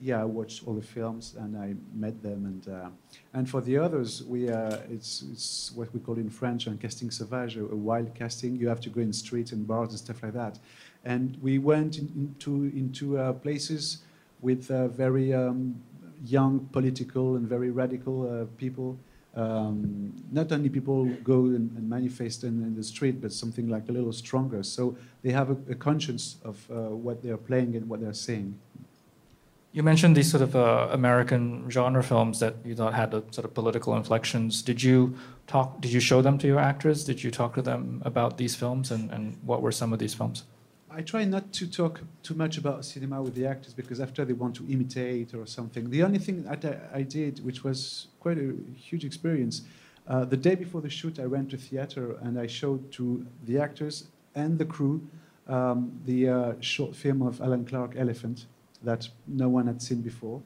yeah, I watched all the films and I met them. And uh, and for the others, we uh, it's it's what we call in French un casting sauvage, a, a wild casting. You have to go in streets and bars and stuff like that. And we went in, into into uh, places with uh, very um, young political and very radical uh, people. Um, not only people go and, and manifest in, in, the street, but something like a little stronger. So they have a, a conscience of uh, what they're playing and what they're saying. You mentioned these sort of uh, American genre films that you thought had a sort of political inflections. Did you talk? Did you show them to your actors? Did you talk to them about these films, and, and what were some of these films? I try not to talk too much about cinema with the actors because after they want to imitate or something. The only thing that I, I did, which was quite a huge experience, uh, the day before the shoot, I went to theater and I showed to the actors and the crew um, the uh, short film of Alan Clarke, Elephant that no one had seen before.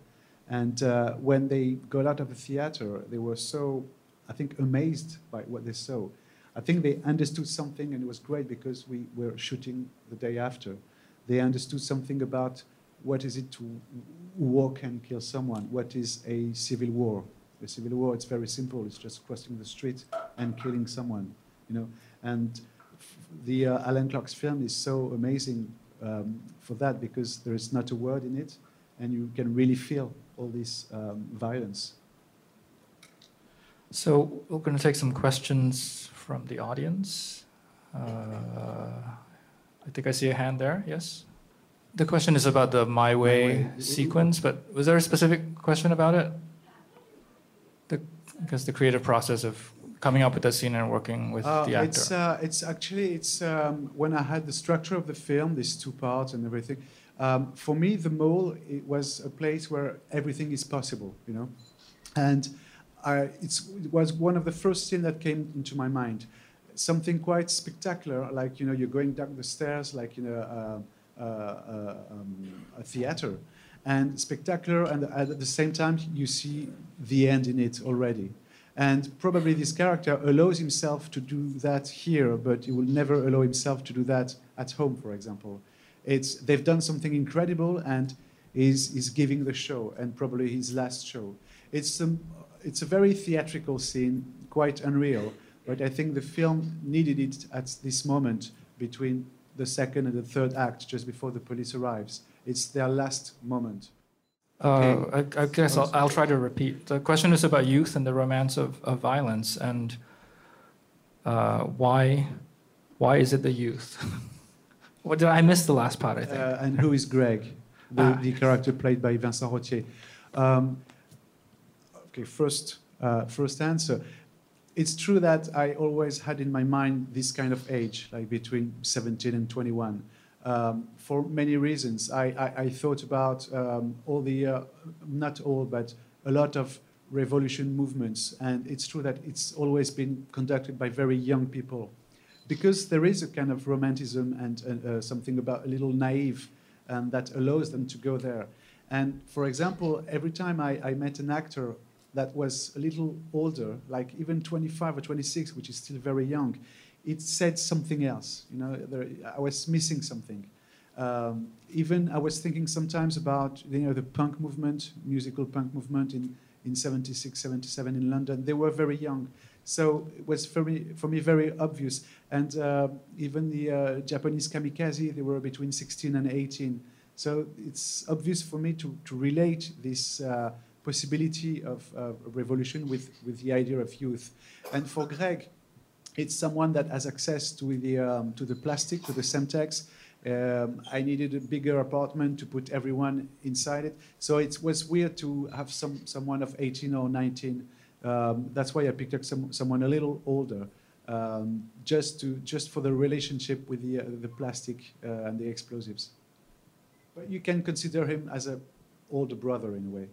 And uh, when they got out of the theater, they were so, I think, amazed by what they saw. I think they understood something, and it was great because we were shooting the day after. They understood something about what is it to walk and kill someone, what is a civil war. A civil war, it's very simple. It's just crossing the street and killing someone, you know. And the uh, Alan Clarke's film is so amazing um, for that because there is not a word in it, and you can really feel all this um, violence. So we're going to take some questions from the audience. Uh, I think I see a hand there. Yes. The question is about the My Way, My way. sequence, but was there a specific question about it? The, because the creative process of coming up with the scene and working with uh, the actor? It's, uh, it's actually it's um, when I had the structure of the film, these two parts and everything. Um, for me, the mall it was a place where everything is possible, you know, and I, it was one of the first things that came into my mind. Something quite spectacular, like you know, you're going down the stairs, like in a, a, a, um, a theater, and spectacular, and at the same time, you see the end in it already. And probably this character allows himself to do that here, but he will never allow himself to do that at home, for example. It's, they've done something incredible and is, is giving the show, and probably his last show. It's, um, it's a very theatrical scene, quite unreal, but I think the film needed it at this moment between the second and the third act, just before the police arrives. It's their last moment. Uh, I, I, guess I'll, I'll, try to repeat. The question is about youth and the romance of, of violence, and uh, why why is it the youth? what did I miss the last part? I think. Uh, and who is Greg, the, ah. the, character played by Vincent Rottier? Um, okay, first uh, first answer. It's true that I always had in my mind this kind of age, like between 17 and 21 um, for many reasons. I, I, I thought about um, all the, uh, not all, but a lot of revolution movements. And it's true that it's always been conducted by very young people. Because there is a kind of romanticism and uh, uh, something about a little naive um, that allows them to go there. And for example, every time I, I met an actor that was a little older, like even 25 or 26, which is still very young, it said something else. You know, there, I was missing something. Um, even I was thinking sometimes about you know the punk movement, musical punk movement in in 76, 77 in London. They were very young, so it was for me for me very obvious. And uh, even the uh, Japanese kamikaze, they were between 16 and 18. So it's obvious for me to to relate this. Uh, possibility of uh, revolution with, with the idea of youth. And for Greg, it's someone that has access to the um, to the plastic, to the Semtex. Um, I needed a bigger apartment to put everyone inside it, so it was weird to have some someone of 18 or 19. Um, that's why I picked up some, someone a little older, um, just to just for the relationship with the uh, the plastic uh, and the explosives. But you can consider him as a older brother in a way.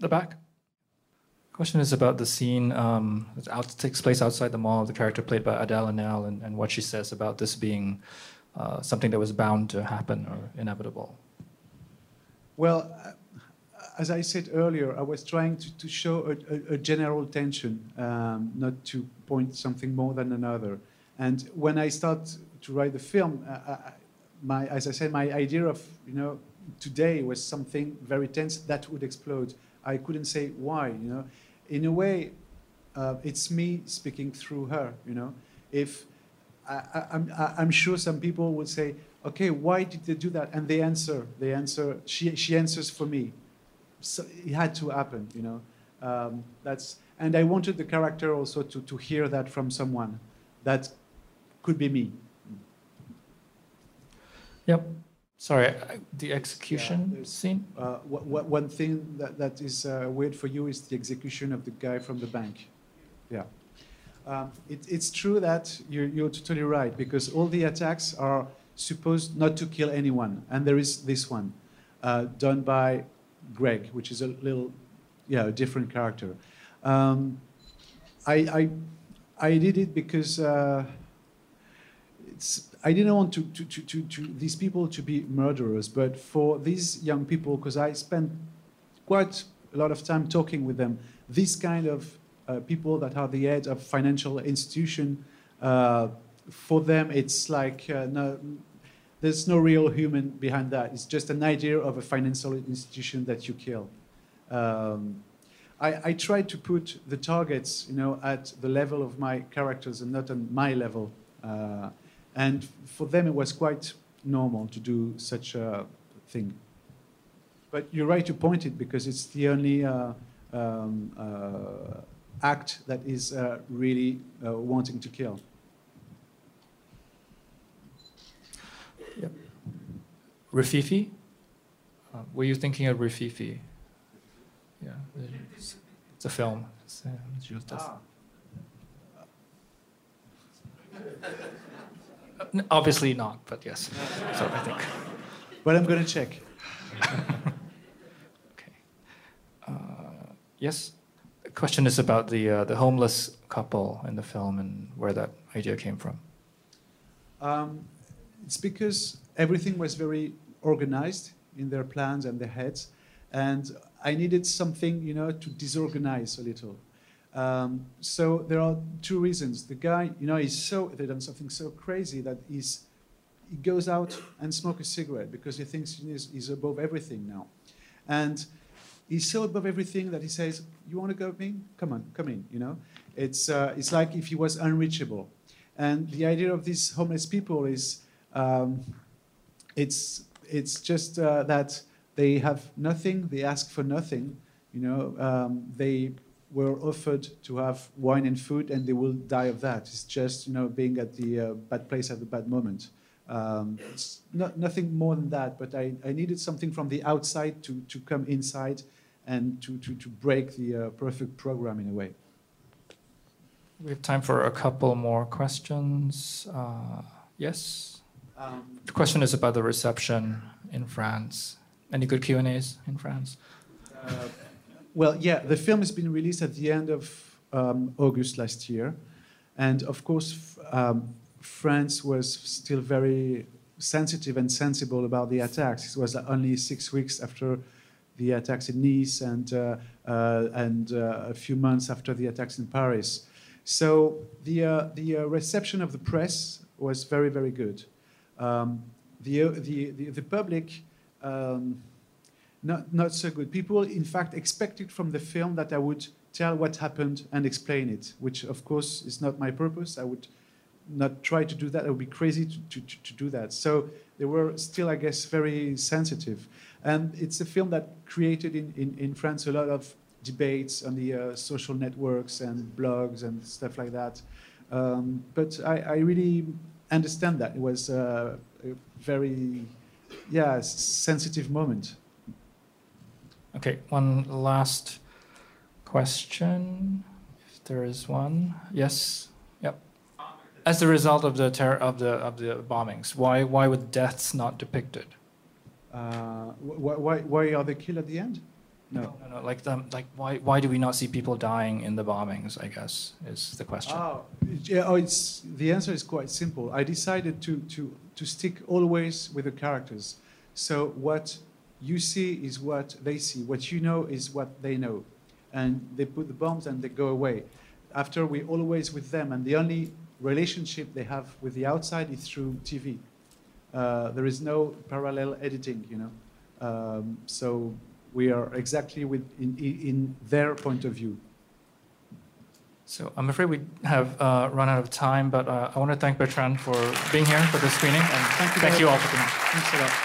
The back question is about the scene um, that out, takes place outside the mall. The character played by Adèle Haenel, and, and what she says about this being uh, something that was bound to happen or inevitable. Well, uh, as I said earlier, I was trying to, to show a, a, a general tension, um, not to point something more than another. And when I start to write the film, uh, I, my, as I said, my idea of you know today was something very tense that would explode. I couldn't say why. You know, in a way, uh, it's me speaking through her. You know, if I, I, I'm, I'm sure some people would say, okay, why did they do that? And they answer, they answer. She she answers for me. So it had to happen. You know, um, that's and I wanted the character also to to hear that from someone that could be me. Yep. Sorry, the execution there's- scene? Uh, one thing that, that is uh, weird for you is the execution of the guy from the bank. Yeah. Um, it, it's true that you're, you're totally right because all the attacks are supposed not to kill anyone, and there is this one uh, done by Greg, which is a little, yeah, a different character. Um, I, I, I did it because uh, it's, I didn't want to, to, to, to, to these people to be murderers, but for these young people, because I spent quite a lot of time talking with them, these kind of uh, people that are the head of financial institution, uh, for them it's like uh, no, there's no real human behind that. It's just an idea of a financial institution that you kill. Um, I, I tried to put the targets, you know, at the level of my characters and not on my level. Uh, and for them, it was quite normal to do such a thing. But you're right to point it because it's the only uh, um, uh, act that is uh, really uh, wanting to kill. Rififi? Uh, were you thinking of Rififi? Yeah, it's, it's a film. It's, uh, Jules does- Uh, n- Obviously not, but yes. So I think. But I'm going to check. Okay. Uh, yes. The question is about the uh, the homeless couple in the film and where that idea came from. Um, it's because everything was very organized in their plans and their heads, and I needed something, you know, to disorganize a little. Um, so there are two reasons. The guy, you know, he's so they done something so crazy that he's he goes out and smokes a cigarette because he thinks he's, he's above everything now, and he's so above everything that he says, "You want to go with me? Come on, come in." You know, it's uh, it's like if he was unreachable. And the idea of these homeless people is um, it's it's just uh, that they have nothing, they ask for nothing. You know, um, they were offered to have wine and food, and they will die of that. It's just you know being at the uh, bad place at the bad moment. Um, it's not, nothing more than that. But I, I needed something from the outside to, to come inside and to, to, to break the uh, perfect program in a way. We have time for a couple more questions. Uh, yes. Um, The question is about the reception in France. Any good Q and A's in France? Well, yeah, the film has been released at the end of um, August last year, and of course, um, France was still very sensitive and sensible about the attacks. It was only six weeks after the attacks in Nice and uh, uh, and uh, a few months after the attacks in Paris. So the uh, the uh, reception of the press was very very good. Um, the, the the the public. Um, not, not so good. People, in fact, expected from the film that I would tell what happened and explain it, which, of course, is not my purpose. I would not try to do that. It would be crazy to, to, to, do that. So they were still, I guess, very sensitive. And it's a film that created in, in, in France a lot of debates on the uh, social networks and blogs and stuff like that. Um, but I, I really understand that. It was uh, a very, yeah, sensitive moment. Okay, one last question, if there is one. Yes. Yep. As a result of the terror of the of the bombings, why why were deaths not depicted? Uh, wh- why, why are they killed at the end? No. no, no. Like the like why why do we not see people dying in the bombings? I guess is the question. Oh, yeah, oh, it's the answer is quite simple. I decided to to to stick always with the characters. So what you see is what they see. What you know is what they know, and they put the bombs and they go away. After we're always with them, and the only relationship they have with the outside is through TV. Uh, there is no parallel editing, you know. Um, so we are exactly with in, in their point of view. So I'm afraid we have uh, run out of time, but uh, I want to thank Bertrand for being here for this screening, and Thank you thank you all for coming. Thanks a lot.